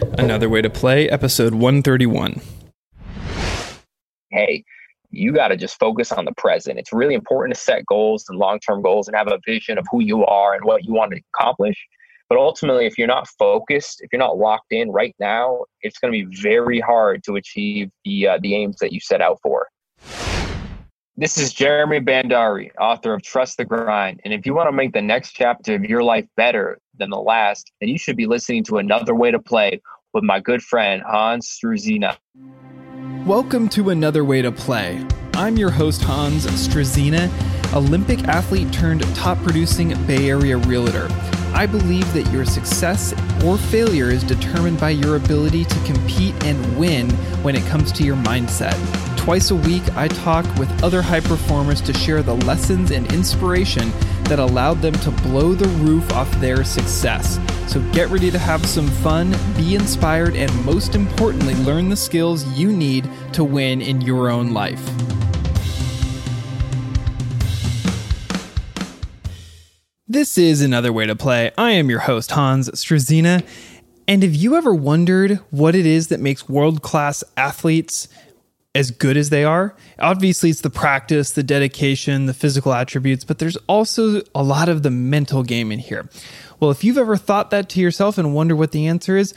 Another Way to Play, episode 131. Hey, you got to just focus on the present. It's really important to set goals and long term goals and have a vision of who you are and what you want to accomplish. But ultimately, if you're not focused, if you're not locked in right now, it's going to be very hard to achieve the uh, the aims that you set out for. This is Jeremy Bhandari, author of Trust the Grind. And if you want to make the next chapter of your life better than the last, then you should be listening to Another Way to Play with my good friend Hans Struzyna. Welcome to Another Way to Play. I'm your host, Hans Struzyna, Olympic athlete turned top producing Bay Area realtor. I believe that your success or failure is determined by your ability to compete and win when it comes to your mindset. Twice a week, I talk with other high performers to share the lessons and inspiration that allowed them to blow the roof off their success. So get ready to have some fun, be inspired, and most importantly, learn the skills you need to win in your own life. This is another way to play. I am your host, Hans Struzyna. And have you ever wondered what it is that makes world class athletes as good as they are. Obviously, it's the practice, the dedication, the physical attributes, but there's also a lot of the mental game in here. Well, if you've ever thought that to yourself and wonder what the answer is,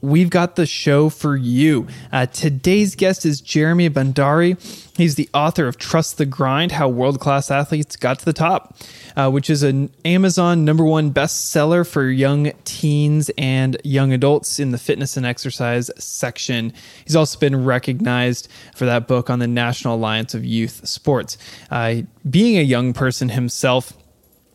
we've got the show for you. Uh, today's guest is Jeremy Bhandari. He's the author of Trust the Grind How World Class Athletes Got to the Top, uh, which is an Amazon number one bestseller for young teens and young adults in the fitness and exercise section. He's also been recognized for that book on the National Alliance of Youth Sports. Uh, being a young person himself,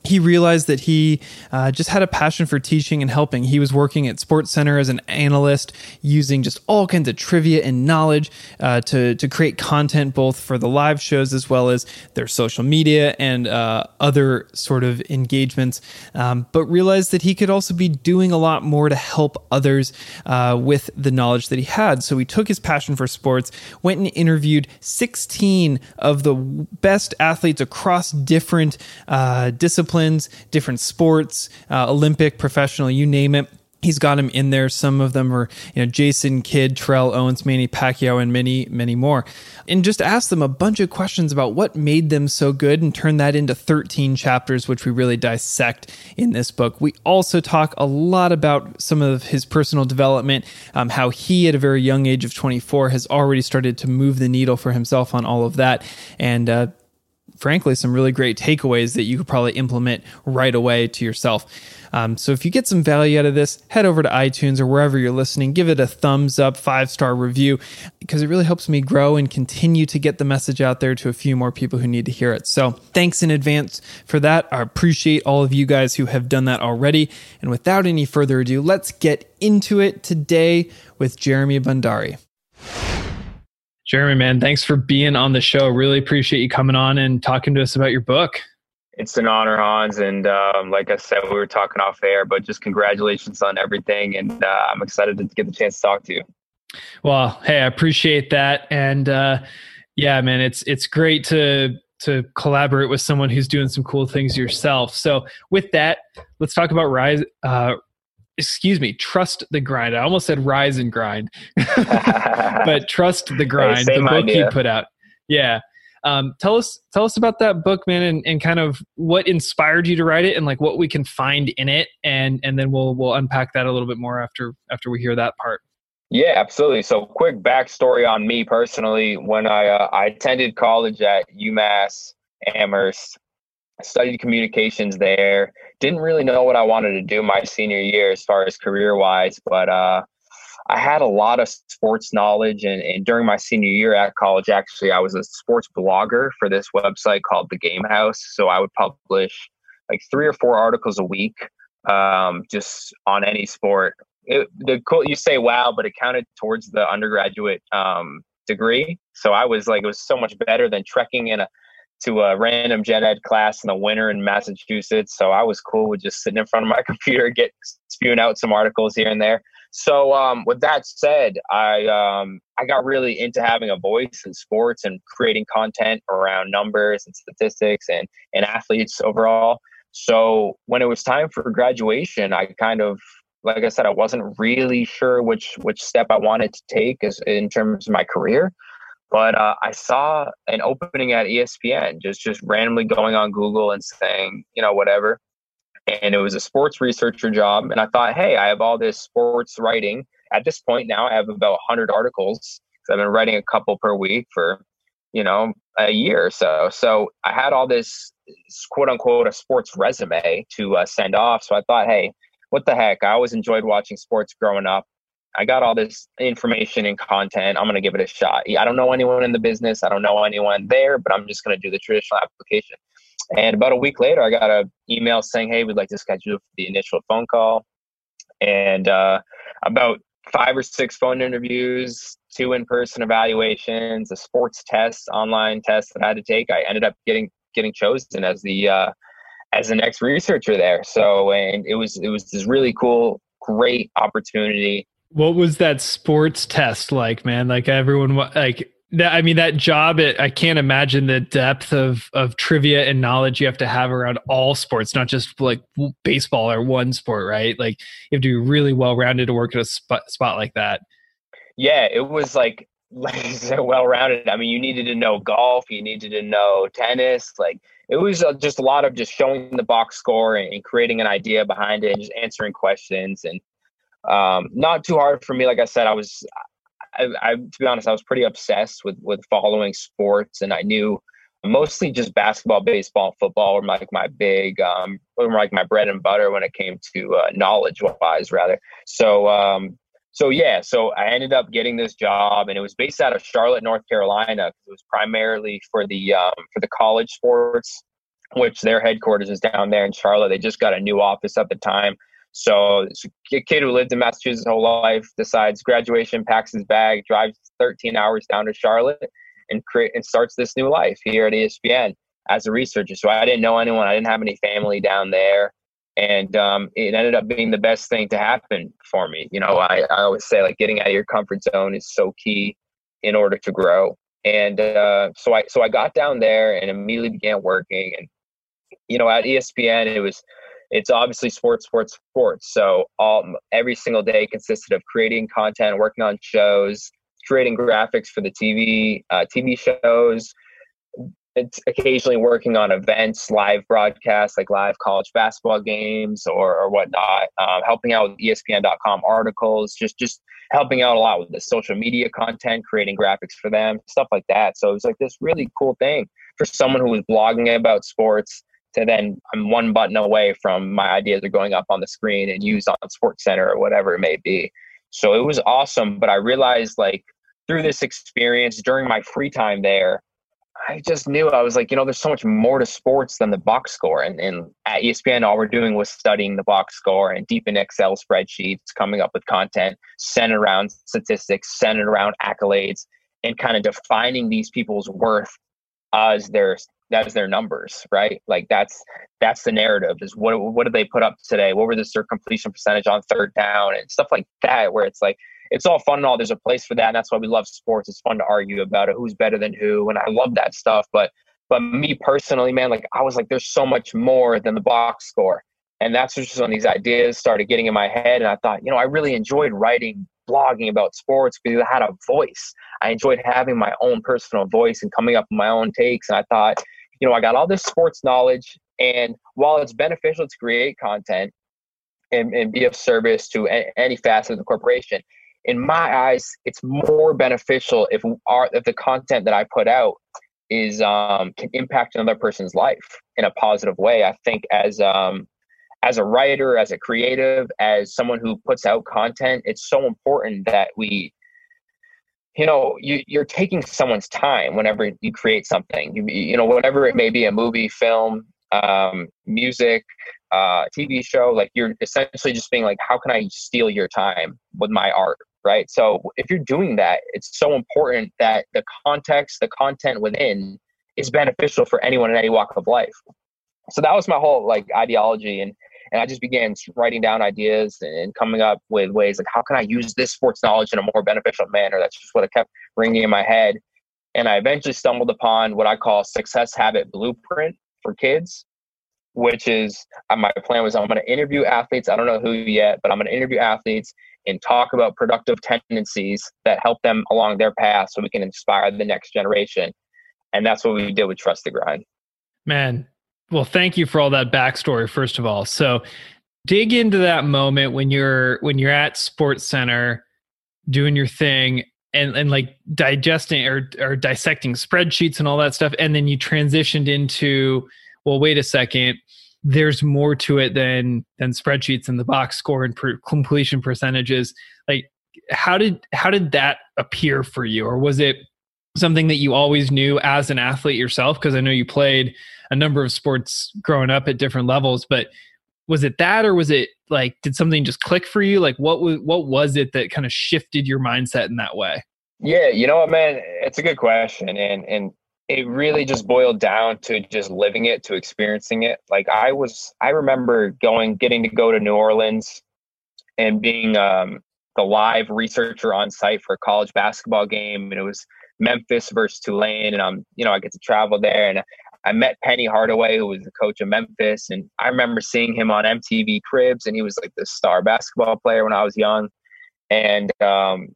he realized that he uh, just had a passion for teaching and helping. He was working at Sports Center as an analyst, using just all kinds of trivia and knowledge uh, to to create content both for the live shows as well as their social media and uh, other sort of engagements. Um, but realized that he could also be doing a lot more to help others uh, with the knowledge that he had. So he took his passion for sports, went and interviewed 16 of the best athletes across different uh, disciplines disciplines, different sports, uh, Olympic, professional, you name it. He's got them in there. Some of them are, you know, Jason Kidd, Terrell Owens, Manny Pacquiao, and many, many more. And just ask them a bunch of questions about what made them so good and turn that into 13 chapters, which we really dissect in this book. We also talk a lot about some of his personal development, um, how he, at a very young age of 24, has already started to move the needle for himself on all of that. And uh, frankly, some really great takeaways that you could probably implement right away to yourself. Um, so if you get some value out of this, head over to iTunes or wherever you're listening, give it a thumbs up, five star review, because it really helps me grow and continue to get the message out there to a few more people who need to hear it. So thanks in advance for that. I appreciate all of you guys who have done that already. And without any further ado, let's get into it today with Jeremy Bhandari. Jeremy, man, thanks for being on the show. Really appreciate you coming on and talking to us about your book. It's an honor, Hans. And um, like I said, we were talking off air, but just congratulations on everything. And uh, I'm excited to get the chance to talk to you. Well, hey, I appreciate that. And uh, yeah, man, it's it's great to to collaborate with someone who's doing some cool things yourself. So with that, let's talk about Rise uh, excuse me, trust the grind. I almost said rise and grind, but trust the grind. Hey, the book idea. you put out. Yeah. Um, tell us, tell us about that book, man, and, and kind of what inspired you to write it, and like what we can find in it, and and then we'll we'll unpack that a little bit more after after we hear that part. Yeah, absolutely. So, quick backstory on me personally. When I uh, I attended college at UMass Amherst, studied communications there. Didn't really know what I wanted to do my senior year as far as career wise, but uh, I had a lot of sports knowledge. And, and, during my senior year at college, actually, I was a sports blogger for this website called The Game House. So I would publish like three or four articles a week um, just on any sport. It, the cool, you say wow, but it counted towards the undergraduate um, degree. So I was like, it was so much better than trekking in a to a random gen ed class in the winter in Massachusetts. So I was cool with just sitting in front of my computer, get spewing out some articles here and there. So um, with that said, I um, I got really into having a voice in sports and creating content around numbers and statistics and and athletes overall. So when it was time for graduation, I kind of like I said, I wasn't really sure which which step I wanted to take as in terms of my career. But uh, I saw an opening at ESPN, just just randomly going on Google and saying, you know, whatever. And it was a sports researcher job. And I thought, hey, I have all this sports writing. At this point now, I have about 100 articles. I've been writing a couple per week for, you know, a year or so. So I had all this quote unquote a sports resume to uh, send off. So I thought, hey, what the heck? I always enjoyed watching sports growing up. I got all this information and content. I'm going to give it a shot. I don't know anyone in the business. I don't know anyone there, but I'm just going to do the traditional application. And about a week later, I got an email saying, "Hey, we'd like to schedule the initial phone call." And uh, about five or six phone interviews, two in-person evaluations, a sports test, online test that I had to take. I ended up getting getting chosen as the uh, as the next researcher there. So, and it was it was this really cool, great opportunity what was that sports test like, man? Like everyone, like that. I mean, that job. It, I can't imagine the depth of of trivia and knowledge you have to have around all sports, not just like baseball or one sport, right? Like you have to be really well rounded to work at a spot, spot like that. Yeah, it was like like well rounded. I mean, you needed to know golf, you needed to know tennis, like it was uh, just a lot of just showing the box score and, creating an idea behind it and just answering questions and um, not too hard for me. Like I said, I was, I, I, to be honest, I was pretty obsessed with with following sports, and I knew mostly just basketball, baseball, football were like my big, um, were like my bread and butter when it came to uh, knowledge wise, rather. So, um, so yeah, so I ended up getting this job, and it was based out of Charlotte, North Carolina. It was primarily for the um, for the college sports, which their headquarters is down there in Charlotte. They just got a new office at the time. So, a kid who lived in Massachusetts his whole life decides graduation, packs his bag, drives 13 hours down to Charlotte, and create and starts this new life here at ESPN as a researcher. So I didn't know anyone. I didn't have any family down there, and um, it ended up being the best thing to happen for me. You know, I, I always say like getting out of your comfort zone is so key in order to grow. And uh, so I so I got down there and immediately began working. And you know, at ESPN, it was it's obviously sports, sports, sports. So all every single day consisted of creating content, working on shows, creating graphics for the TV uh, TV shows. It's occasionally working on events, live broadcasts, like live college basketball games or, or whatnot. Um, helping out with ESPN.com articles, just just helping out a lot with the social media content, creating graphics for them, stuff like that. So it was like this really cool thing for someone who was blogging about sports to then I'm one button away from my ideas are going up on the screen and used on Sports Center or whatever it may be. So it was awesome. But I realized like through this experience during my free time there, I just knew I was like, you know, there's so much more to sports than the box score. And, and at ESPN, all we're doing was studying the box score and deep in Excel spreadsheets, coming up with content centered around statistics, centered around accolades, and kind of defining these people's worth as their that's their numbers, right? Like that's that's the narrative. Is what what did they put up today? What were the their completion percentage on third down and stuff like that? Where it's like it's all fun and all. There's a place for that, and that's why we love sports. It's fun to argue about it, who's better than who, and I love that stuff. But but me personally, man, like I was like, there's so much more than the box score, and that's just when these ideas started getting in my head, and I thought, you know, I really enjoyed writing blogging about sports because I had a voice. I enjoyed having my own personal voice and coming up with my own takes. And I thought, you know, I got all this sports knowledge, and while it's beneficial to create content and, and be of service to a, any facet of the corporation, in my eyes, it's more beneficial if our if the content that I put out is um, can impact another person's life in a positive way. I think as um, as a writer, as a creative, as someone who puts out content, it's so important that we you know you, you're taking someone's time whenever you create something. You, you know whatever it may be a movie film um, music uh, tv show like you're essentially just being like how can i steal your time with my art? Right? So if you're doing that it's so important that the context the content within is beneficial for anyone in any walk of life. So that was my whole like ideology and and I just began writing down ideas and coming up with ways like how can I use this sports knowledge in a more beneficial manner. That's just what I kept ringing in my head. And I eventually stumbled upon what I call success habit blueprint for kids. which is uh, my plan was I'm going to interview athletes. I don't know who yet, but I'm going to interview athletes and talk about productive tendencies that help them along their path so we can inspire the next generation. And that's what we did with Trust the Grind. Man, well, thank you for all that backstory, first of all. So dig into that moment when you're when you're at Sports Center doing your thing and and like digesting or or dissecting spreadsheets and all that stuff and then you transitioned into well wait a second there's more to it than than spreadsheets and the box score and per, completion percentages. Like how did how did that appear for you? Or was it something that you always knew as an athlete yourself? Because i know you played a number of sports growing up at different levels but was it that or was it like did something just click for you? Like what was what was it that kind of shifted your mindset in that way? Yeah you know what man? It's a good question and and it really just boiled down to just living it to experiencing it. Like i was i remember going getting to go to new orleans and being um, the live researcher on site for a college basketball game and it was memphis versus tulane and i'm you know i get to travel there and I met Penny Hardaway, who was the coach of Memphis, and I remember seeing him on MTV Cribs, and he was like the star basketball player when I was young. And um,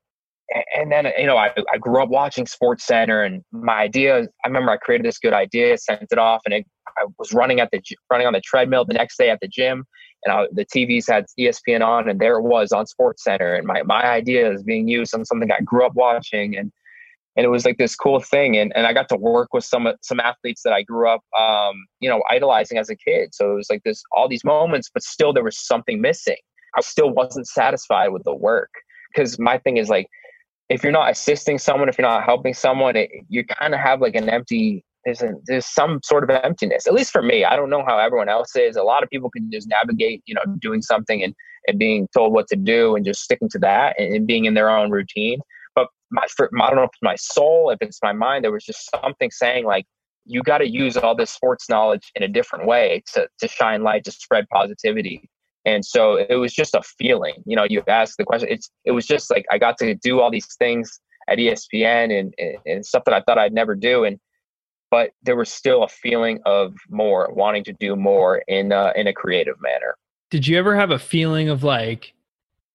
and then you know I, I grew up watching Sports Center, and my idea. I remember I created this good idea, sent it off, and it, I was running at the running on the treadmill the next day at the gym, and I, the TVs had ESPN on, and there it was on Sports Center, and my my idea is being used on something I grew up watching, and and it was like this cool thing and, and i got to work with some some athletes that i grew up um, you know idolizing as a kid. So it was like this all these moments but still there was something missing. I still wasn't satisfied with the work. Because my thing is like if you're not assisting someone if you're not helping someone it, you kind of have like an empty there's a, there's some sort of emptiness at least for me. I don't know how everyone else is. A lot of people can just navigate you know doing something and and being told what to do and just sticking to that and, and being in their own routine my, I don't know if it's my soul, if it's my mind, there was just something saying like, you got to use all this sports knowledge in a different way to, to shine light, to spread positivity. And so it was just a feeling, you know, you ask the question, it's, it was just like, I got to do all these things at ESPN and, and, and stuff that I thought I'd never do. And, but there was still a feeling of more wanting to do more in, uh, in a creative manner. Did you ever have a feeling of like,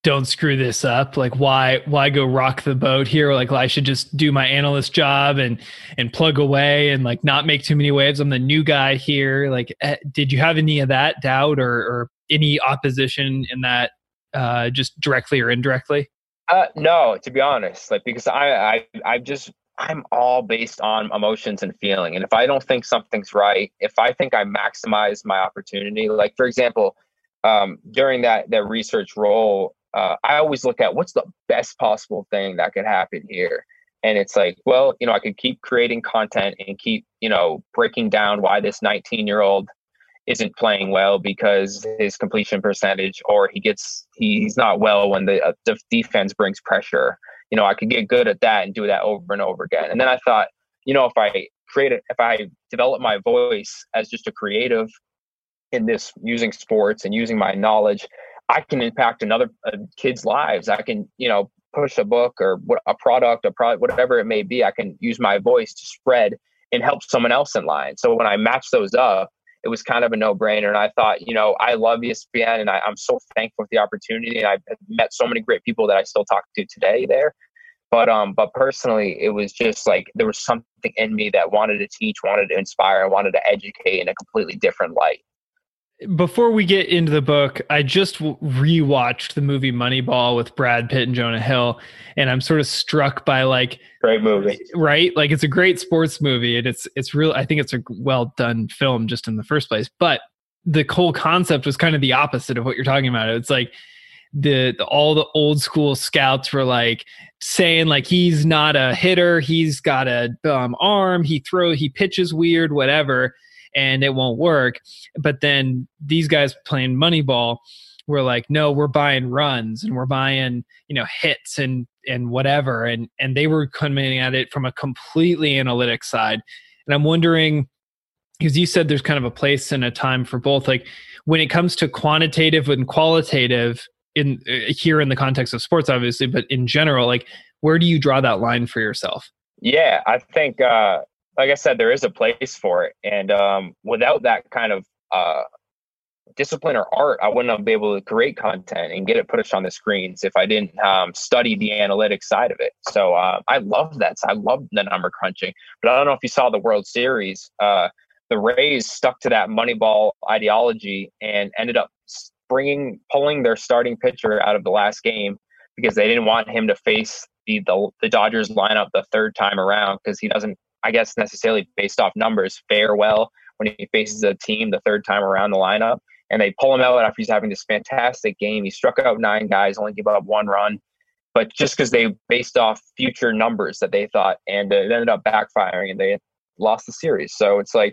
don't screw this up. Like why why go rock the boat here? Like i should just do my analyst job and and plug away and like not make too many waves. I'm the new guy here. Like eh, did you have any of that doubt or or any opposition in that uh just directly or indirectly? Uh no to be honest. Like because i i i just i'm all based on emotions and feeling. And if i don't think something's right if i think i maximize my opportunity like for example um, during that that research role, uh, I always look at what's the best possible thing that could happen here. And it's like, well, you know, I could keep creating content and keep, you know, breaking down why this 19 year old isn't playing well because his completion percentage or he gets he's not well when the, uh, the defense brings pressure. You know, I could get good at that and do that over and over again. And then I thought, you know, if I create it, if I develop my voice as just a creative in this using sports and using my knowledge I can impact another uh, kid's lives. I can, you know, push a book or a product, a product, whatever it may be. I can use my voice to spread and help someone else in line. So when I matched those up, it was kind of a no brainer. And I thought, you know, I love ESPN and I, am so thankful for the opportunity. And I've met so many great people that I still talk to today there. But um, but personally, it was just like there was something in me that wanted to teach, wanted to inspire, wanted to educate in a completely different light before we get into the book, I just rewatched the movie Moneyball with Brad Pitt and Jonah Hill, and I'm sort of struck by like great movie, right? Like it's a great sports movie, and it's it's real. I think it's a well done film just in the first place. But the whole concept was kind of the opposite of what you're talking about. It's like the, the all the old school scouts were like saying like he's not a hitter, he's got a um, arm, he throw he pitches weird, whatever and it won't work. But then these guys playing Moneyball were like, no, we're buying runs and we're buying, you know, hits and and whatever. And and they were coming at it from a completely analytic side. And I'm wondering, because you said there's kind of a place and a time for both. Like when it comes to quantitative and qualitative in uh, here in the context of sports, obviously, but in general, like where do you draw that line for yourself? Yeah, I think uh, like I said, there is a place for it, and um, without that kind of uh, discipline or art, I wouldn't been able to create content and get it pushed on the screens if I didn't um, study the analytics side of it. So uh, I love that. I love the number crunching. But I don't know if you saw the World Series. Uh, the Rays stuck to that Moneyball ideology and ended up bringing pulling their starting pitcher out of the last game because they didn't want him to face the the, the Dodgers lineup the third time around because he doesn't, I guess, necessarily based off numbers fare well when he faces a team the third time around the lineup and they pull him out after he's having this fantastic game. He struck out nine guys, only gave up one run, but just because they based off future numbers that they thought, and it ended up backfiring, and they lost the series. So it's like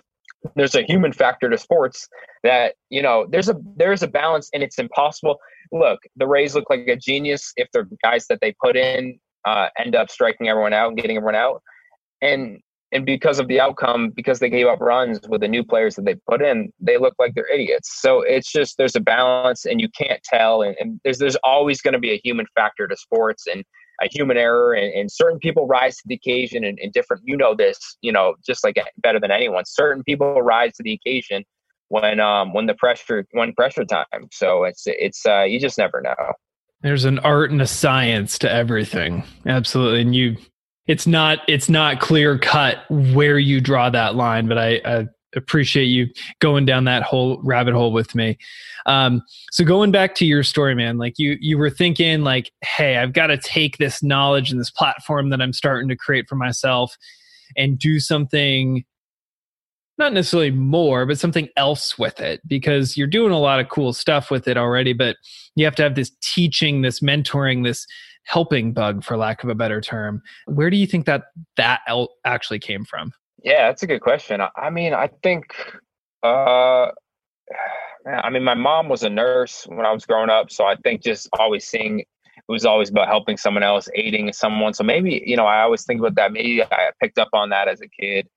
there's a human factor to sports that you know there's a there's a balance, and it's impossible. Look, the Rays look like a genius if the guys that they put in uh, end up striking everyone out and getting everyone out. And and because of the outcome, because they gave up runs with the new players that they put in, they look like they're idiots. So it's just there's a balance, and you can't tell, and, and there's there's always going to be a human factor to sports and a human error, and, and certain people rise to the occasion, and, and different. You know this, you know, just like better than anyone. Certain people rise to the occasion when um when the pressure when pressure time. So it's it's uh you just never know. There's an art and a science to everything. Absolutely. And you it's not it's not clear cut where you draw that line, but I, I appreciate you going down that whole rabbit hole with me. Um, so going back to your story, man, like you you were thinking like, hey, I've got to take this knowledge and this platform that I'm starting to create for myself and do something not necessarily more, but something else with it because you're doing a lot of cool stuff with it already. But you have to have this teaching, this mentoring, this helping bug for lack of a better term. Where do you think that that actually came from? Yeah that's a good question. I mean i think uh i mean my mom was a nurse when i was growing up so i think just always seeing it was always about helping someone else aiding someone. So maybe you know i always think about that. Maybe i picked up on that as a kid.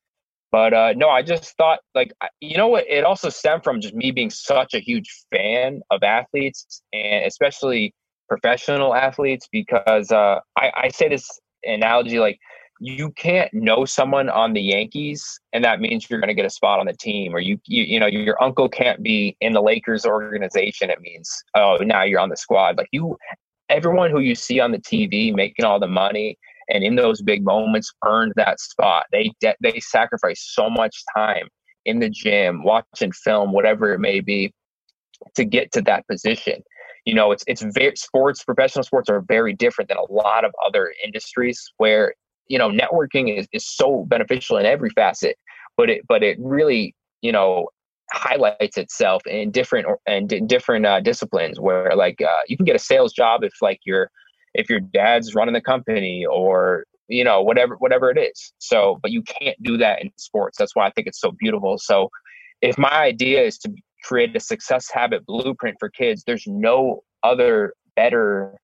But uh, no, I just thought like you know what? It also stemmed from just me being such a huge fan of athletes, and especially professional athletes because uh, I, I say this analogy like you can't know someone on the Yankees and that means you're going to get a spot on the team or you, you you know your uncle can't be in the Lakers organization it means oh now you're on the squad. Like you everyone who you see on the TV making all the money and in those big moments earned that spot. They de- they sacrifice so much time in the gym watching film whatever it may be to get to that position you know it's it's very sports professional sports are very different than a lot of other industries where you know networking is, is so beneficial in every facet but it but it really you know highlights itself in different and different uh, disciplines where like uh, you can get a sales job if like your if your dad's running the company or you know whatever whatever it is. So but you can't do that in sports. That's why i think it's so beautiful. So if my idea is to create a success habit blueprint for kids, there's no other better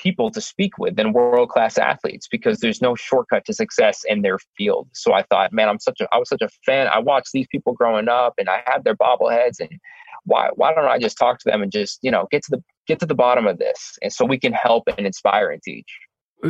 people to speak with than world class athletes because there's no shortcut to success in their field. So I thought, man, I'm such a I was such a fan. I watched these people growing up and I had their bobbleheads and why why don't I just talk to them and just, you know, get to the get to the bottom of this and so we can help and inspire and teach.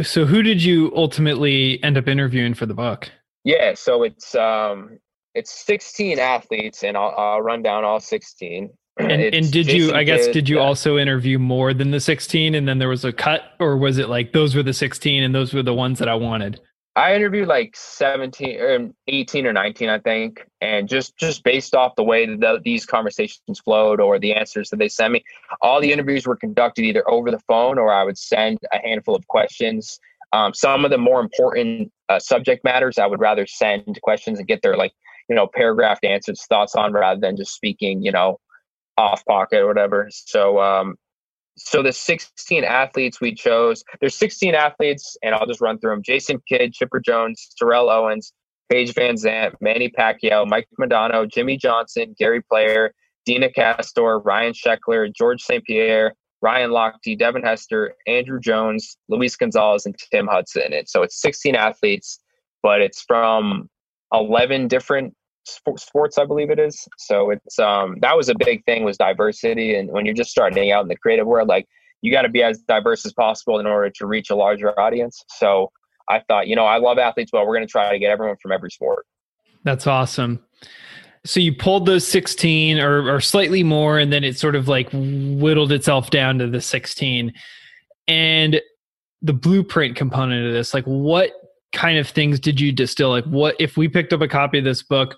So who did you ultimately end up interviewing for the book? Yeah, so it's um it's 16 athletes, and I'll, I'll run down all 16. And, and did Jason you? I guess did you yeah. also interview more than the 16, and then there was a cut, or was it like those were the 16 and those were the ones that I wanted? I interviewed like 17 or um, 18 or 19, I think, and just just based off the way that the, these conversations flowed or the answers that they sent me, all the interviews were conducted either over the phone or I would send a handful of questions. Um, some of the more important uh, subject matters, I would rather send questions and get their like you know, paragraphed answers, thoughts on rather than just speaking, you know, off pocket or whatever. So, um, so the 16 athletes we chose, there's 16 athletes, and I'll just run through them: Jason Kidd, Chipper Jones, Terrell Owens, Paige VanZant, Manny Pacquiao, Mike Modano, Jimmy Johnson, Gary Player, Deena Kastor, Ryan Sheckler, George St. Pierre, Ryan Lochte, Devin Hester, Andruw Jones, Luis Gonzalez, and Tim Hudson. And so it's 16 athletes, but it's from 11 different sports i believe it is. So it's um that was a big thing was diversity. And when you're just starting out in the creative world like you got to be as diverse as possible in order to reach a larger audience. So i thought you know i love athletes but we're going to try to get everyone from every sport. That's awesome. So you pulled those 16 or, or slightly more and then it sort of like whittled itself down to the 16 and the blueprint component of this like what kind of things did you distill? Like what if we picked up a copy of this book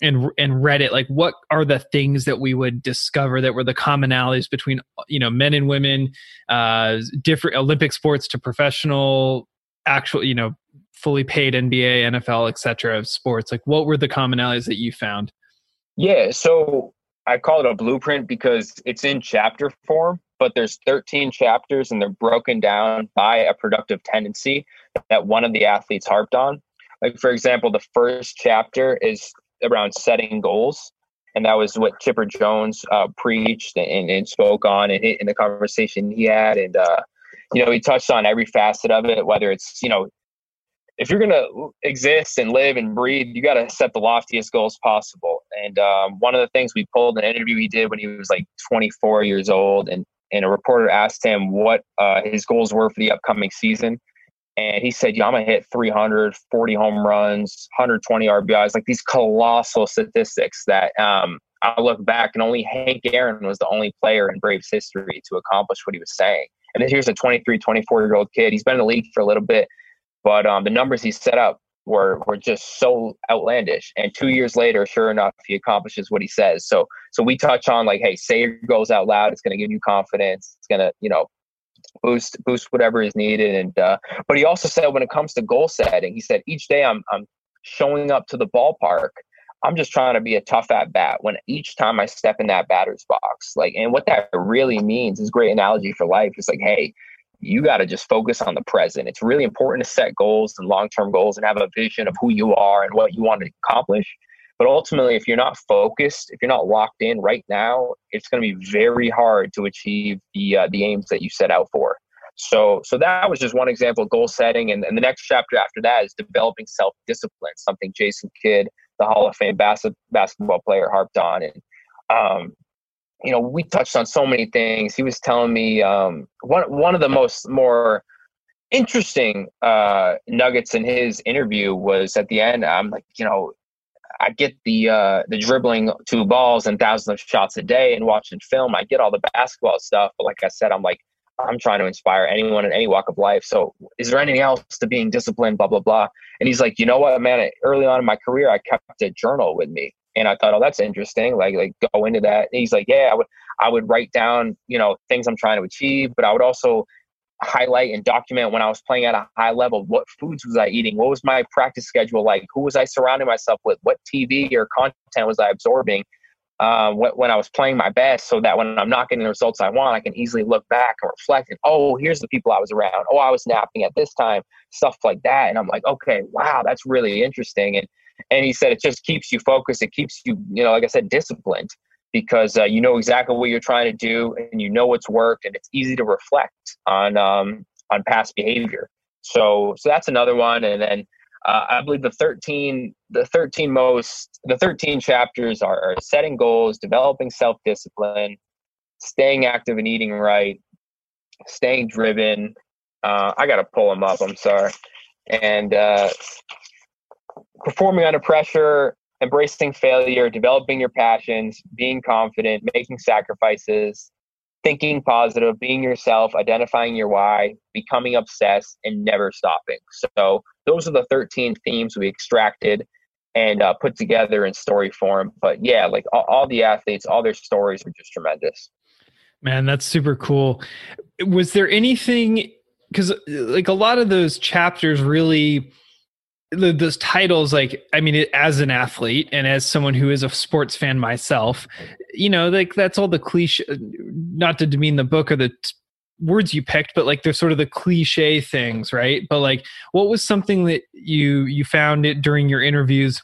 and and read it like what are the things that we would discover that were the commonalities between you know men and women uh different olympic sports to professional actual you know fully paid nba nfl etc of sports? Like what were the commonalities that you found? Yeah, so I call it a blueprint because it's in chapter form, but there's 13 chapters and they're broken down by a productive tendency that one of the athletes harped on. Like for example, the first chapter is around setting goals. And that was what Chipper Jones uh, preached and, and, spoke on in, in the conversation he had. And, uh, you know, he touched on every facet of it, whether it's, you know, if you're going to exist and live and breathe, you got to set the loftiest goals possible. And um, one of the things we pulled an interview he did when he was like 24 years old, and and a reporter asked him what uh, his goals were for the upcoming season, and he said, "Yeah, I'm gonna hit 340 home runs, 120 RBIs, like these colossal statistics that." Um, I look back, and only Hank Aaron was the only player in Braves history to accomplish what he was saying. And then here's a 23, 24 year old kid. He's been in the league for a little bit but um, the numbers he set up were were just so outlandish. And two years later, sure enough, he accomplishes what he says. So so we touch on like, hey, say your goals out loud. It's going to give you confidence. It's going to you know boost boost whatever is needed. And uh, but he also said when it comes to goal setting, he said each day I'm I'm showing up to the ballpark. I'm just trying to be a tough at bat when each time I step in that batter's box. Like, and what that really means is great analogy for life. It's like, hey, you got to just focus on the present. It's really important to set goals and long term goals and have a vision of who you are and what you want to accomplish. But ultimately, if you're not focused, if you're not locked in right now, it's going to be very hard to achieve the uh, the aims that you set out for. So, so that was just one example of goal setting, and, and the next chapter after that is developing self discipline, something Jason Kidd, the Hall of Fame bas- basketball player, harped on, and um, you know, we touched on so many things. He was telling me um, one one of the most more interesting uh, nuggets in his interview was at the end. I'm like, you know, I get the uh, the dribbling two balls and thousands of shots a day and watching film. I get all the basketball stuff, but like I said, I'm like, I'm trying to inspire anyone in any walk of life. So, is there anything else to being disciplined? Blah blah blah. And he's like, you know what, man? Early on in my career, I kept a journal with me and I thought, oh, that's interesting. Like, like go into that. And he's like, yeah, I would, I would write down, you know, things I'm trying to achieve, but I would also highlight and document when I was playing at a high level. What foods was I eating? What was my practice schedule like? Who was I surrounding myself with? What TV or content was I absorbing? Um, when I was playing my best, so that when I'm not getting the results I want, I can easily look back and reflect. And oh, here's the people I was around. Oh, I was napping at this time, stuff like that. And I'm like, okay, wow, that's really interesting. And and he said it just keeps you focused. It keeps you, you know, like I said, disciplined because uh, you know exactly what you're trying to do and you know what's worked and it's easy to reflect on um, on past behavior. So so that's another one. And then uh, I believe the 13 the 13 most the 13 chapters are, are setting goals, developing self discipline, staying active and eating right, staying driven. Uh, I got to pull them up. I'm sorry. And uh, performing under pressure, embracing failure, developing your passions, being confident, making sacrifices, thinking positive, being yourself, identifying your why, becoming obsessed, and never stopping. So those are the 13 themes we extracted and uh, put together in story form. But yeah, like all, all the athletes, all their stories are just tremendous. Man, that's super cool. Was there anything because like a lot of those chapters really those titles like i mean as an athlete and as someone who is a sports fan myself you know like that's all the cliche not to demean the book or the t- words you picked but like they're sort of the cliche things right? But like what was something that you you found it during your interviews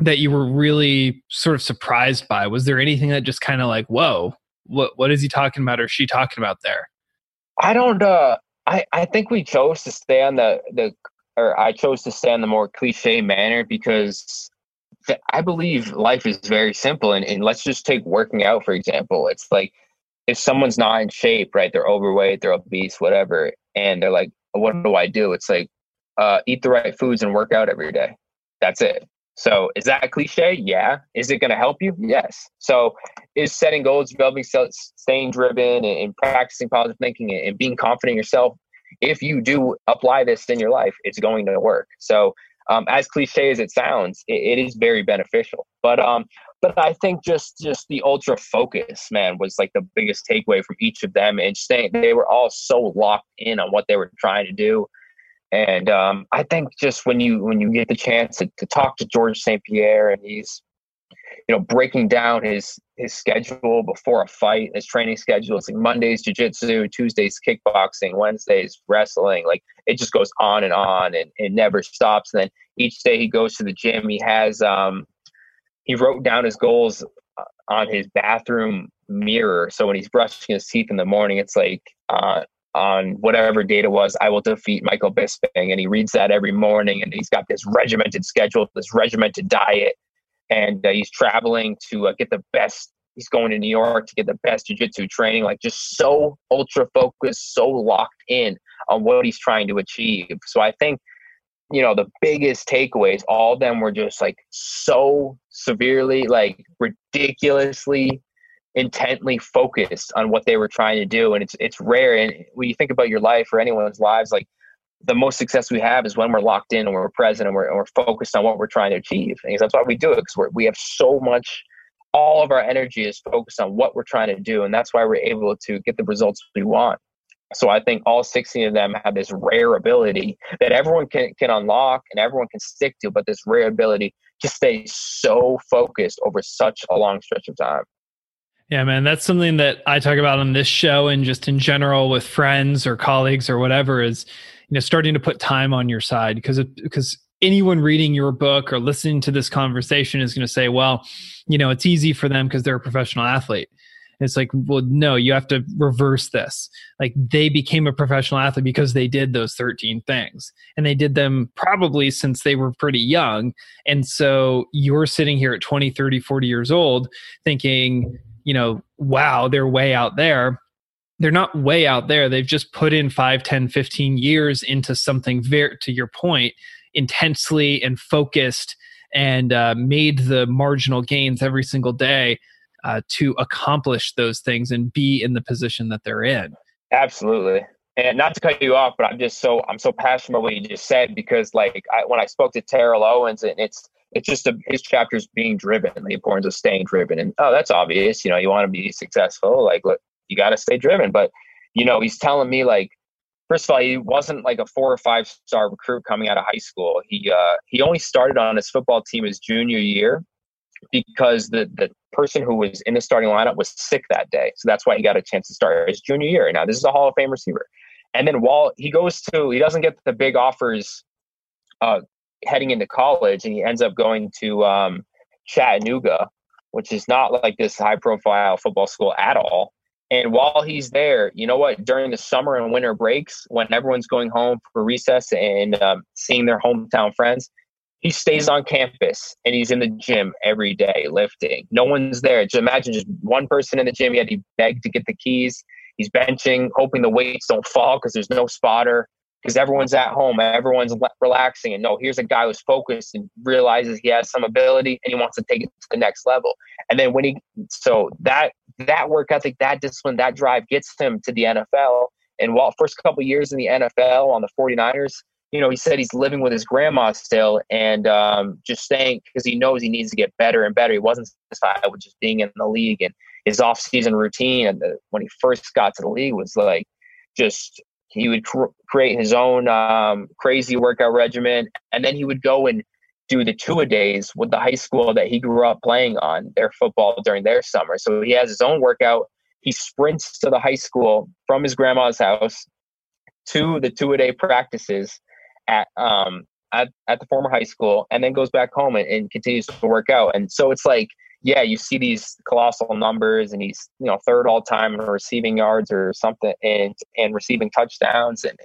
that you were really sort of surprised by? Was there anything that just kind of like whoa what what is he talking about or she talking about there? I don't uh I, I think we chose to stay on the, the or I chose to stay in the more cliche manner because th- I believe life is very simple. And, and let's just take working out, for example. It's like if someone's not in shape, right? They're overweight, they're obese, whatever. And they're like, what do I do? It's like, uh, eat the right foods and work out every day. That's it. So is that cliche? Yeah. Is it going to help you? Yes. So is setting goals, developing, staying driven, and, practicing positive thinking and being confident in yourself. If you do apply this in your life, it's going to work. So um, as cliche as it sounds, it, it is very beneficial. But um, but I think just just the ultra focus, man, was like the biggest takeaway from each of them. And staying, they were all so locked in on what they were trying to do. And um, I think just when you when you get the chance to, to talk to George St. Pierre and he's you know breaking down his his schedule before a fight, his training schedule. It's like Mondays jiu-jitsu, Tuesdays kickboxing, Wednesdays wrestling. Like it just goes on and on and it never stops. And then each day he goes to the gym, he has um he wrote down his goals uh, on his bathroom mirror. So when he's brushing his teeth in the morning, it's like uh, on whatever date it was, I will defeat Michael Bisping. And he reads that every morning and he's got this regimented schedule, this regimented diet. And uh, he's traveling to uh, get the best. He's going to New York to get the best jujitsu training, like just so ultra focused, so locked in on what he's trying to achieve. So I think you know the biggest takeaways all of them were just like so severely like ridiculously intently focused on what they were trying to do and it's it's rare and when you think about your life or anyone's lives like the most success we have is when we're locked in and we're present and we're, and we're focused on what we're trying to achieve and that's why we do it because we have so much all of our energy is focused on what we're trying to do and that's why we're able to get the results we want so I think all 16 of them have this rare ability that everyone can, can unlock and everyone can stick to, but this rare ability to stay so focused over such a long stretch of time. Yeah, man, that's something that I talk about on this show and just in general with friends or colleagues or whatever is, you know, starting to put time on your side because because anyone reading your book or listening to this conversation is going to say, well, you know, it's easy for them because they're a professional athlete. It's like, well, no, you have to reverse this. Like they became a professional athlete because they did those 13 things and they did them probably since they were pretty young. And so you're sitting here at 20, 30, 40 years old thinking, you know, wow, they're way out there. They're not way out there. They've just put in 5, 10, 15 years into something very, to your point, intensely and focused and uh, made the marginal gains every single day uh, to accomplish those things and be in the position that they're in. Absolutely. And not to cut you off, but I'm just so I'm so passionate about what you just said because like I, when I spoke to Terrell Owens and it's it's just a, his chapters being driven, the importance of staying driven. And oh, that's obvious. You know, you want to be successful, like look, you got to stay driven. But you know, he's telling me like, first of all, he wasn't like a four or five star recruit coming out of high school. He uh, he only started on his football team his junior year, because the the person who was in the starting lineup was sick that day. So that's why he got a chance to start his junior year. Now this is a Hall of Fame receiver. And then while he goes to he doesn't get the big offers uh, heading into college and he ends up going to um, Chattanooga, which is not like this high profile football school at all. And while he's there, you know what? During the summer and winter breaks, when everyone's going home for recess and um, seeing their hometown friends, he stays on campus and he's in the gym every day lifting. No one's there. Just imagine just one person in the gym. He had to beg to get the keys. He's benching, hoping the weights don't fall because there's no spotter. Because everyone's at home, everyone's relaxing, and no, here's a guy who's focused and realizes he has some ability and he wants to take it to the next level. And then when he, so that that work ethic, that discipline, that drive gets him to the NFL. And while first couple years in the NFL on the 49ers, you know, he said he's living with his grandma still and um, just staying because he knows he needs to get better and better. He wasn't satisfied with just being in the league and his off-season routine. And the, when he first got to the league was like just he would cr- create his own um, crazy workout regimen, and then he would go and do the two a days with the high school that he grew up playing on their football during their summer. So he has his own workout. He sprints to the high school from his grandma's house to the two a day practices at um at, at the former high school and then goes back home and, and continues to work out. And so it's like, yeah, you see these colossal numbers and he's, you know, third all time in receiving yards or something and and receiving touchdowns and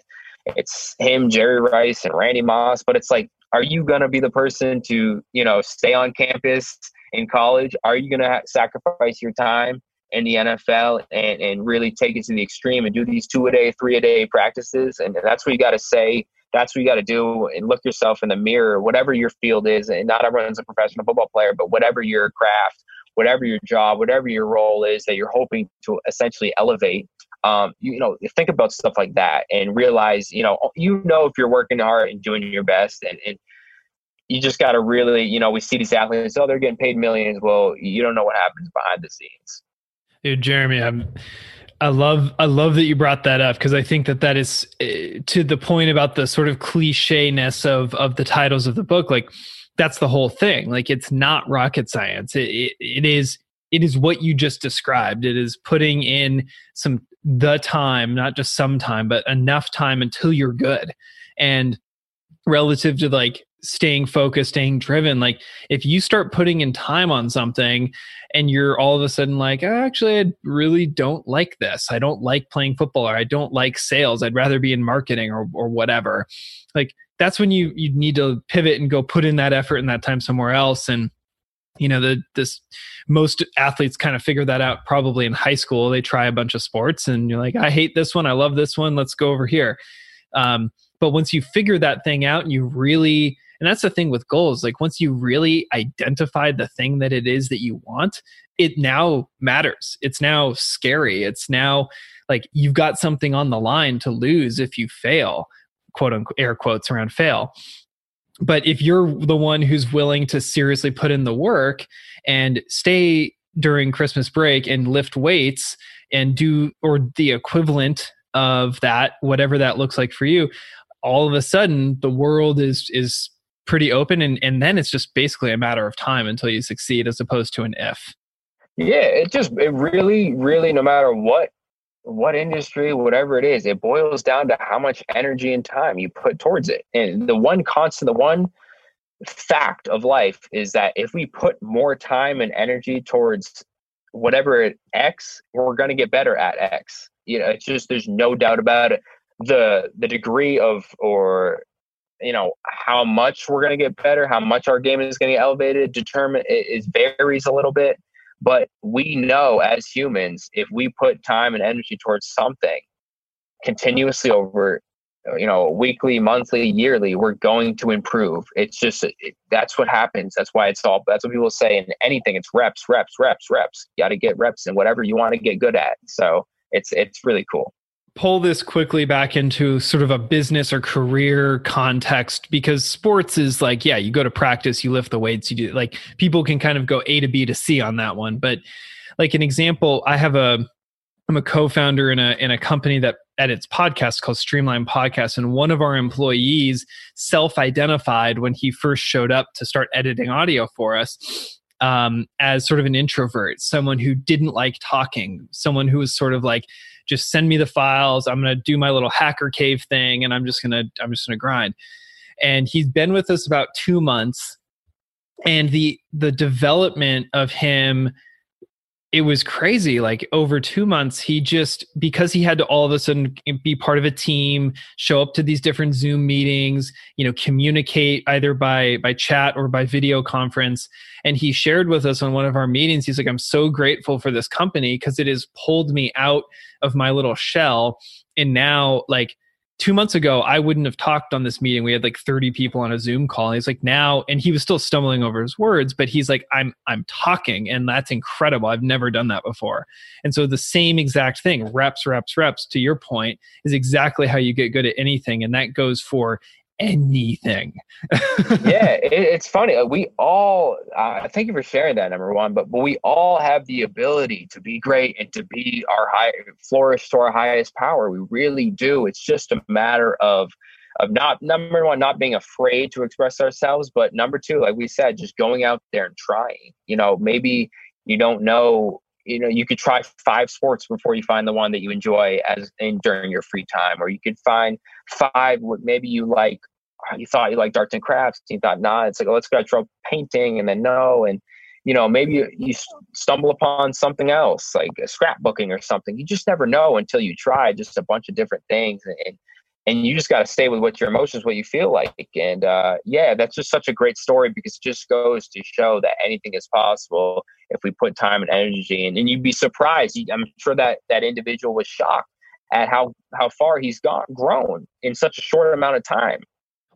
it's him, Jerry Rice and Randy Moss, but it's like, are you gonna be the person to, you know, stay on campus in college? Are you gonna sacrifice your time in the NFL and, and really take it to the extreme and do these two a day, three a day practices? And that's what you got to say that's what you got to do and look yourself in the mirror, whatever your field is. And not everyone's a professional football player, but whatever your craft, whatever your job, whatever your role is that you're hoping to essentially elevate. Um, you, you know, think about stuff like that and realize, you know, you know if you're working hard and doing your best, and, and you just got to really, you know, we see these athletes, oh, they're getting paid millions. Well, you don't know what happens behind the scenes. Dude, Jeremy, I'm I love I love that you brought that up because I think that that is uh, to the point about the sort of clichéness of of the titles of the book. Like that's the whole thing. Like it's not rocket science. It, it, it is it is what you just described. It is putting in some the time, not just some time, but enough time until you're good. And relative to like staying focused, staying driven. Like if you start putting in time on something and you're all of a sudden like, oh, actually, I really don't like this. I don't like playing football or I don't like sales. I'd rather be in marketing or, or whatever. Like that's when you, you need to pivot and go put in that effort and that time somewhere else. And, you know, the, this most athletes kind of figure that out probably in high school. They try a bunch of sports and you're like, I hate this one. I love this one. Let's go over here. Um, but once you figure that thing out and you really and that's the thing with goals. Like once you really identify the thing that it is that you want, it now matters. It's now scary. It's now like you've got something on the line to lose if you fail, quote unquote, air quotes around fail. But if you're the one who's willing to seriously put in the work and stay during Christmas break and lift weights and do or the equivalent of that, whatever that looks like for you, all of a sudden the world is is pretty open and, and then it's just basically a matter of time until you succeed as opposed to an if. Yeah it just it really really no matter what what industry whatever it is it boils down to how much energy and time you put towards it. And the one constant the one fact of life is that if we put more time and energy towards whatever it x we're going to get better at x. You know it's just there's no doubt about it. The the degree of or you know how much we're going to get better how much our game is going to get elevated determine it, it varies a little bit. But we know as humans if we put time and energy towards something continuously over you know weekly monthly yearly we're going to improve. It's just it, that's what happens. That's why it's all that's what people say in anything. It's reps reps reps reps. You got to get reps and whatever you want to get good at. So it's it's really cool pull this quickly back into sort of a business or career context because sports is like yeah you go to practice you lift the weights you do like people can kind of go a to b to c on that one. But like an example i have a i'm a co-founder in a in a company that edits podcasts called streamline podcast and one of our employees self-identified when he first showed up to start editing audio for us um, as sort of an introvert someone who didn't like talking someone who was sort of like just send me the files. I'm going to do my little hacker cave thing and i'm just going to i'm just going to grind. And he's been with us about 2 months. And the the development of him it was crazy like over two months he just because he had to all of a sudden be part of a team show up to these different zoom meetings you know communicate either by by chat or by video conference and he shared with us on one of our meetings he's like i'm so grateful for this company because it has pulled me out of my little shell and now like two months ago, I wouldn't have talked on this meeting. We had like 30 people on a Zoom call. And he's like, now, and he was still stumbling over his words, but he's like, I'm, I'm talking and that's incredible. I've never done that before. And so the same exact thing, reps, reps, reps to your point is exactly how you get good at anything. And that goes for anything. yeah, it, it's funny. Uh, we all, uh, thank you for sharing that, number one, but, but we all have the ability to be great and to be our high, flourish to our highest power. We really do. It's just a matter of, of not number one, not being afraid to express ourselves, but number two, like we said, just going out there and trying. You know, maybe you don't know you know you could try five sports before you find the one that you enjoy as in during your free time or you could find five what maybe you like uh, you thought you liked arts and crafts and you thought nah it's like oh, let's go try painting and then no and you know maybe you, you stumble upon something else like uh, scrapbooking or something. You just never know until you try just a bunch of different things and and you just got to stay with what your emotions what you feel like and uh, yeah that's just such a great story because it just goes to show that anything is possible if we put time and energy in and you'd be surprised i'm sure that that individual was shocked at how how far he's gone grown in such a short amount of time.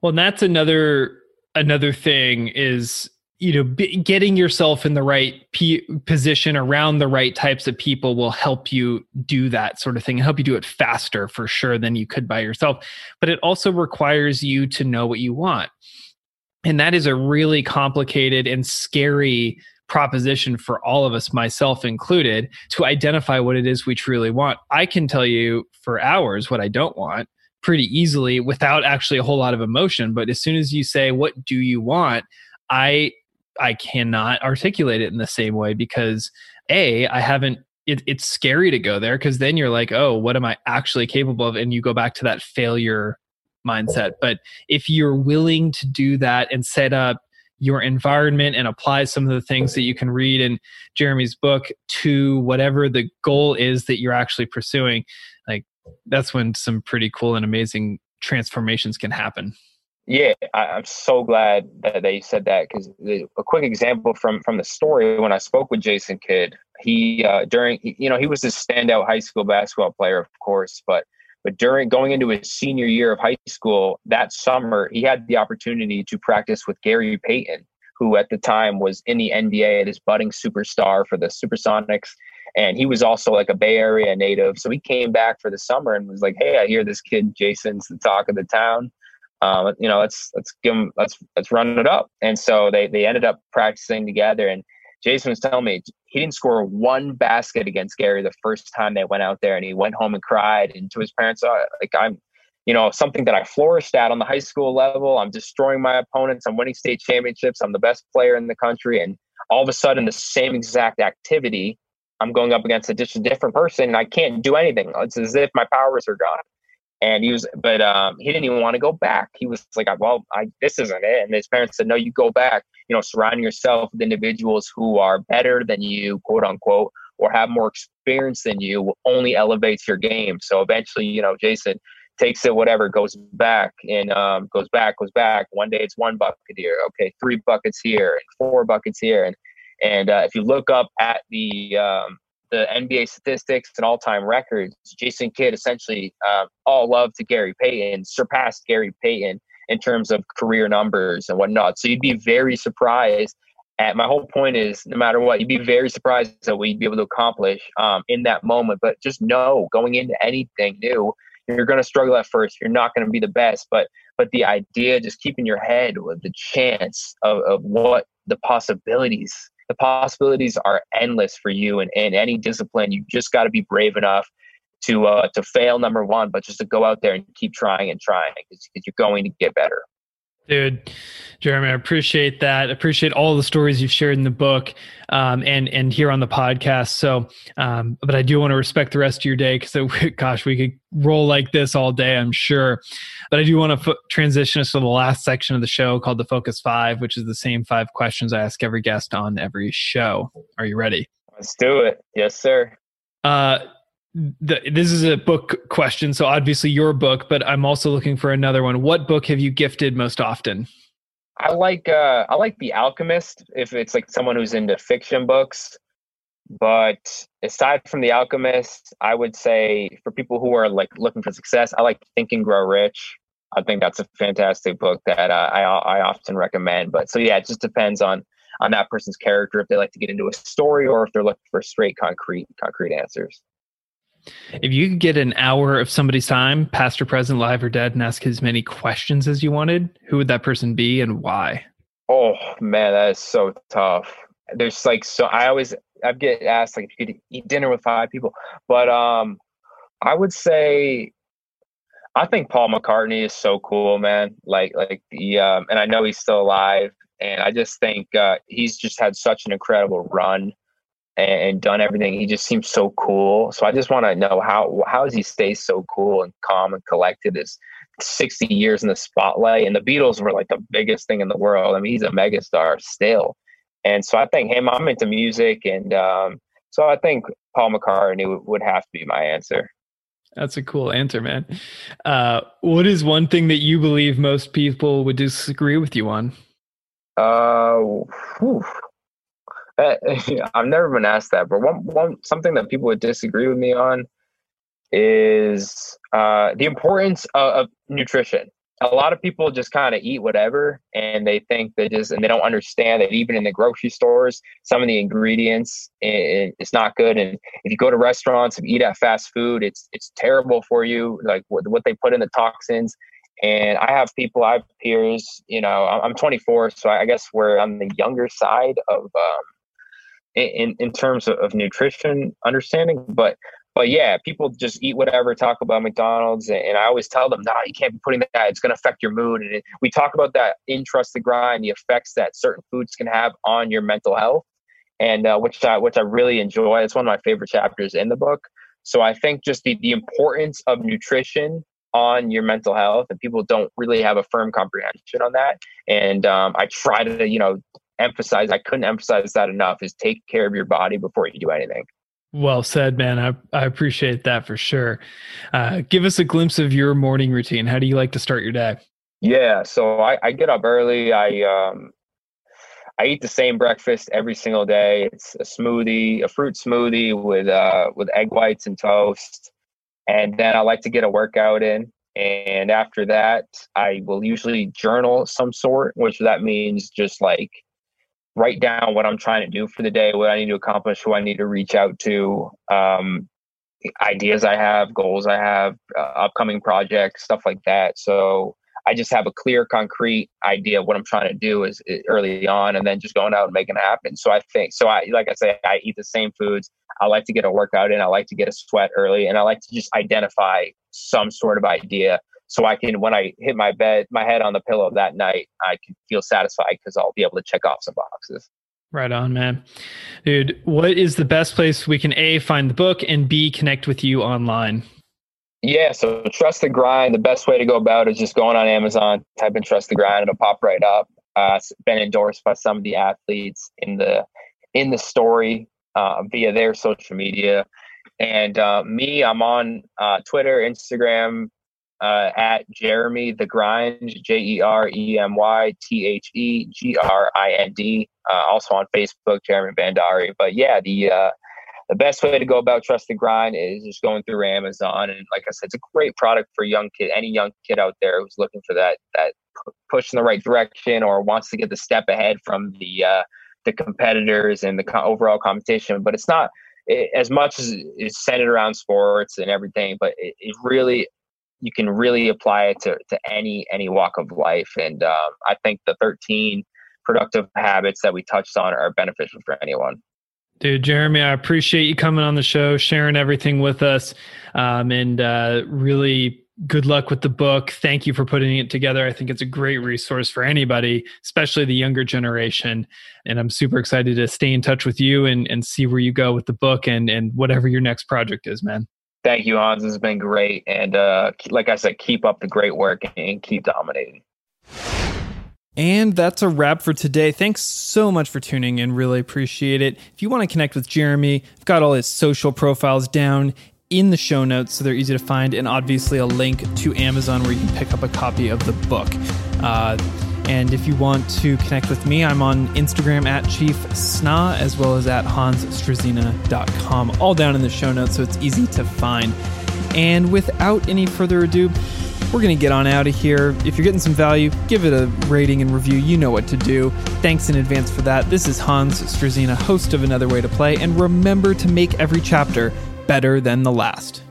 Well, and that's another another thing is you know b- getting yourself in the right p- position around the right types of people will help you do that sort of thing and help you do it faster for sure than you could by yourself but it also requires you to know what you want and that is a really complicated and scary proposition for all of us, myself included, to identify what it is we truly want. I can tell you for hours what I don't want pretty easily without actually a whole lot of emotion. But as soon as you say, What do you want? I I cannot articulate it in the same way because A, I haven't it, it's scary to go there because then you're like, oh, what am I actually capable of? And you go back to that failure mindset. But if you're willing to do that and set up your environment and apply some of the things that you can read in Jeremy's book to whatever the goal is that you're actually pursuing, like that's when some pretty cool and amazing transformations can happen. Yeah, I, am so glad that they said that because a quick example from from the story when I spoke with Jason Kidd, he uh, during you know he was a standout high school basketball player, of course, but but during going into his senior year of high school, that summer, he had the opportunity to practice with Gary Payton, who at the time was in the NBA at his budding superstar for the Supersonics. And he was also like a Bay Area native. So he came back for the summer and was like, Hey, I hear this kid Jason's the talk of the town. Um, you know, let's let's give him let's let's run it up. And so they they ended up practicing together and Jason was telling me he didn't score one basket against Gary the first time they went out there, and he went home and cried. And to his parents, uh, like I'm, you know, something that I flourished at on the high school level. I'm destroying my opponents. I'm winning state championships. I'm the best player in the country, and all of a sudden, the same exact activity, I'm going up against a just different person, and I can't do anything. It's as if my powers are gone and he was but um, he didn't even want to go back. He was like well I, this isn't it. And his parents said no you go back. You know surrounding yourself with individuals who are better than you quote unquote or have more experience than you only elevates your game. So eventually you know jason takes it whatever goes back and um, goes back goes back. One day it's one bucket here okay three buckets here and four buckets here. And and uh, if you look up at the um, the NBA statistics and all-time records, Jason Kidd essentially uh, all love to Gary Payton, surpassed Gary Payton in terms of career numbers and whatnot. So you'd be very surprised. At my whole point is, no matter what, you'd be very surprised at what you'd be able to accomplish um, in that moment. But just know, going into anything new, you're going to struggle at first. You're not going to be the best, but but the idea, just keeping your head with the chance of, of what the possibilities the possibilities are endless for you in, in any discipline. You just got to be brave enough to uh, to fail number one, but just to go out there and keep trying and trying because you're going to get better. Dude, Jeremy, I appreciate that. Appreciate all the stories you've shared in the book um, and and here on the podcast. So, um, but I do want to respect the rest of your day because, gosh, we could roll like this all day, I'm sure. But I do want to f- transition us to the last section of the show called the Focus Five, which is the same five questions I ask every guest on every show. Are you ready? Let's do it. Yes, sir. Uh, the, this is a book question, so obviously your book, but I'm also looking for another one. What book have you gifted most often? I like uh, I like The Alchemist if it's like someone who's into fiction books. But aside from The Alchemist, I would say for people who are like looking for success, I like Think and Grow Rich. I think that's a fantastic book that uh, I I often recommend. But so yeah, it just depends on on that person's character if they like to get into a story or if they're looking for straight concrete concrete answers. If you could get an hour of somebody's time, past or present, live or dead, and ask as many questions as you wanted, who would that person be and why? Oh man, that is so tough. There's like so I always I get asked like if you could eat dinner with five people, but um, I would say I think Paul McCartney is so cool, man. Like like the um, and I know he's still alive, and I just think uh, he's just had such an incredible run and, done everything. He just seems so cool. So I just want to know how how does he stay so cool and calm and collected? Is 60 years in the spotlight, and the Beatles were like the biggest thing in the world. I mean, he's a megastar still. And so I think him. I'm into music, and um, so I think Paul McCartney would, have to be my answer. That's a cool answer, man. Uh, what is one thing that you believe most people would disagree with you on? Uh, whew. I've never been asked that, but one one something that people would disagree with me on. is uh, the importance of, of nutrition a lot of people just kind of eat whatever and they think they just and they don't understand that even in the grocery stores some of the ingredients it, it's not good and if you go to restaurants and eat at fast food it's it's terrible for you like what, what they put in the toxins and i have people i have peers you know i'm 24 so i guess we're on the younger side of um, in in terms of, of nutrition understanding but but yeah, people just eat whatever, talk about McDonald's, and, I always tell them, no, nah, you can't be putting that. It's going to affect your mood. And it, we talk about that in Trust the Grind, the effects that certain foods can have on your mental health, and uh, which I which I really enjoy. It's one of my favorite chapters in the book. So I think just the the importance of nutrition on your mental health, and people don't really have a firm comprehension on that. And um, I try to, you know, emphasize. I couldn't emphasize that enough. Is take care of your body before you do anything. Well said, man. I, I appreciate that for sure. Uh, give us a glimpse of your morning routine. How do you like to start your day? Yeah, so I, I get up early. I um, I eat the same breakfast every single day. It's a smoothie, a fruit smoothie with uh, with egg whites and toast, and then I like to get a workout in. And after that, I will usually journal some sort, which that means just like write down what I'm trying to do for the day, what I need to accomplish, who I need to reach out to, um, ideas I have, goals I have, uh, upcoming projects, stuff like that. So I just have a clear, concrete idea of what I'm trying to do is, is early on, and then just going out and making it happen. So I think so. I like I say, I eat the same foods. I like to get a workout in. I like to get a sweat early, and I like to just identify some sort of idea so I can when I hit my bed, my head on the pillow that night, I can feel satisfied because I'll be able to check off some boxes. Right on, man. Dude, what is the best place we can A, find the book, and B, connect with you online? Yeah, so Trust the Grind, the best way to go about it is just going on Amazon, type in Trust the Grind, it'll pop right up. Uh, it's been endorsed by some of the athletes in the in the story uh, via their social media. And uh, me, I'm on uh, Twitter, Instagram, uh, at Jeremy the Grind, J E R E M Y T H E G R I N D. Uh, also on Facebook, Jeremy Bhandari. But yeah, the uh, the best way to go about Trust the Grind is just going through Amazon. And like I said, it's a great product for young kid, any young kid out there who's looking for that that push in the right direction or wants to get the step ahead from the uh, the competitors and the co- overall competition. But it's not it, as much as it's centered around sports and everything, but it, it really you can really apply it to, to any any walk of life and um, i think the 13 productive habits that we touched on are beneficial for anyone Dude, Jeremy, I appreciate you coming on the show, sharing everything with us, um, and uh, really good luck with the book. Thank you for putting it together. I think it's a great resource for anybody, especially the younger generation. And I'm super excited to stay in touch with you and, and see where you go with the book and, and whatever your next project is, man. Thank you, Hans. Has been great. And uh, like I said, keep up the great work and keep dominating. And that's a wrap for today. Thanks so much for tuning in. Really appreciate it. If you want to connect with Jeremy, I've got all his social profiles down in the show notes so they're easy to find, and obviously a link to Amazon where you can pick up a copy of the book. Uh, and if you want to connect with me, I'm on Instagram at Chief Sna as well as at hansstruzyna.com, all down in the show notes so it's easy to find. And without any further ado, we're going to get on out of here. If you're getting some value, give it a rating and review. You know what to do. Thanks in advance for that. This is Hans Struzyna, host of Another Way to Play, and remember to make every chapter better than the last.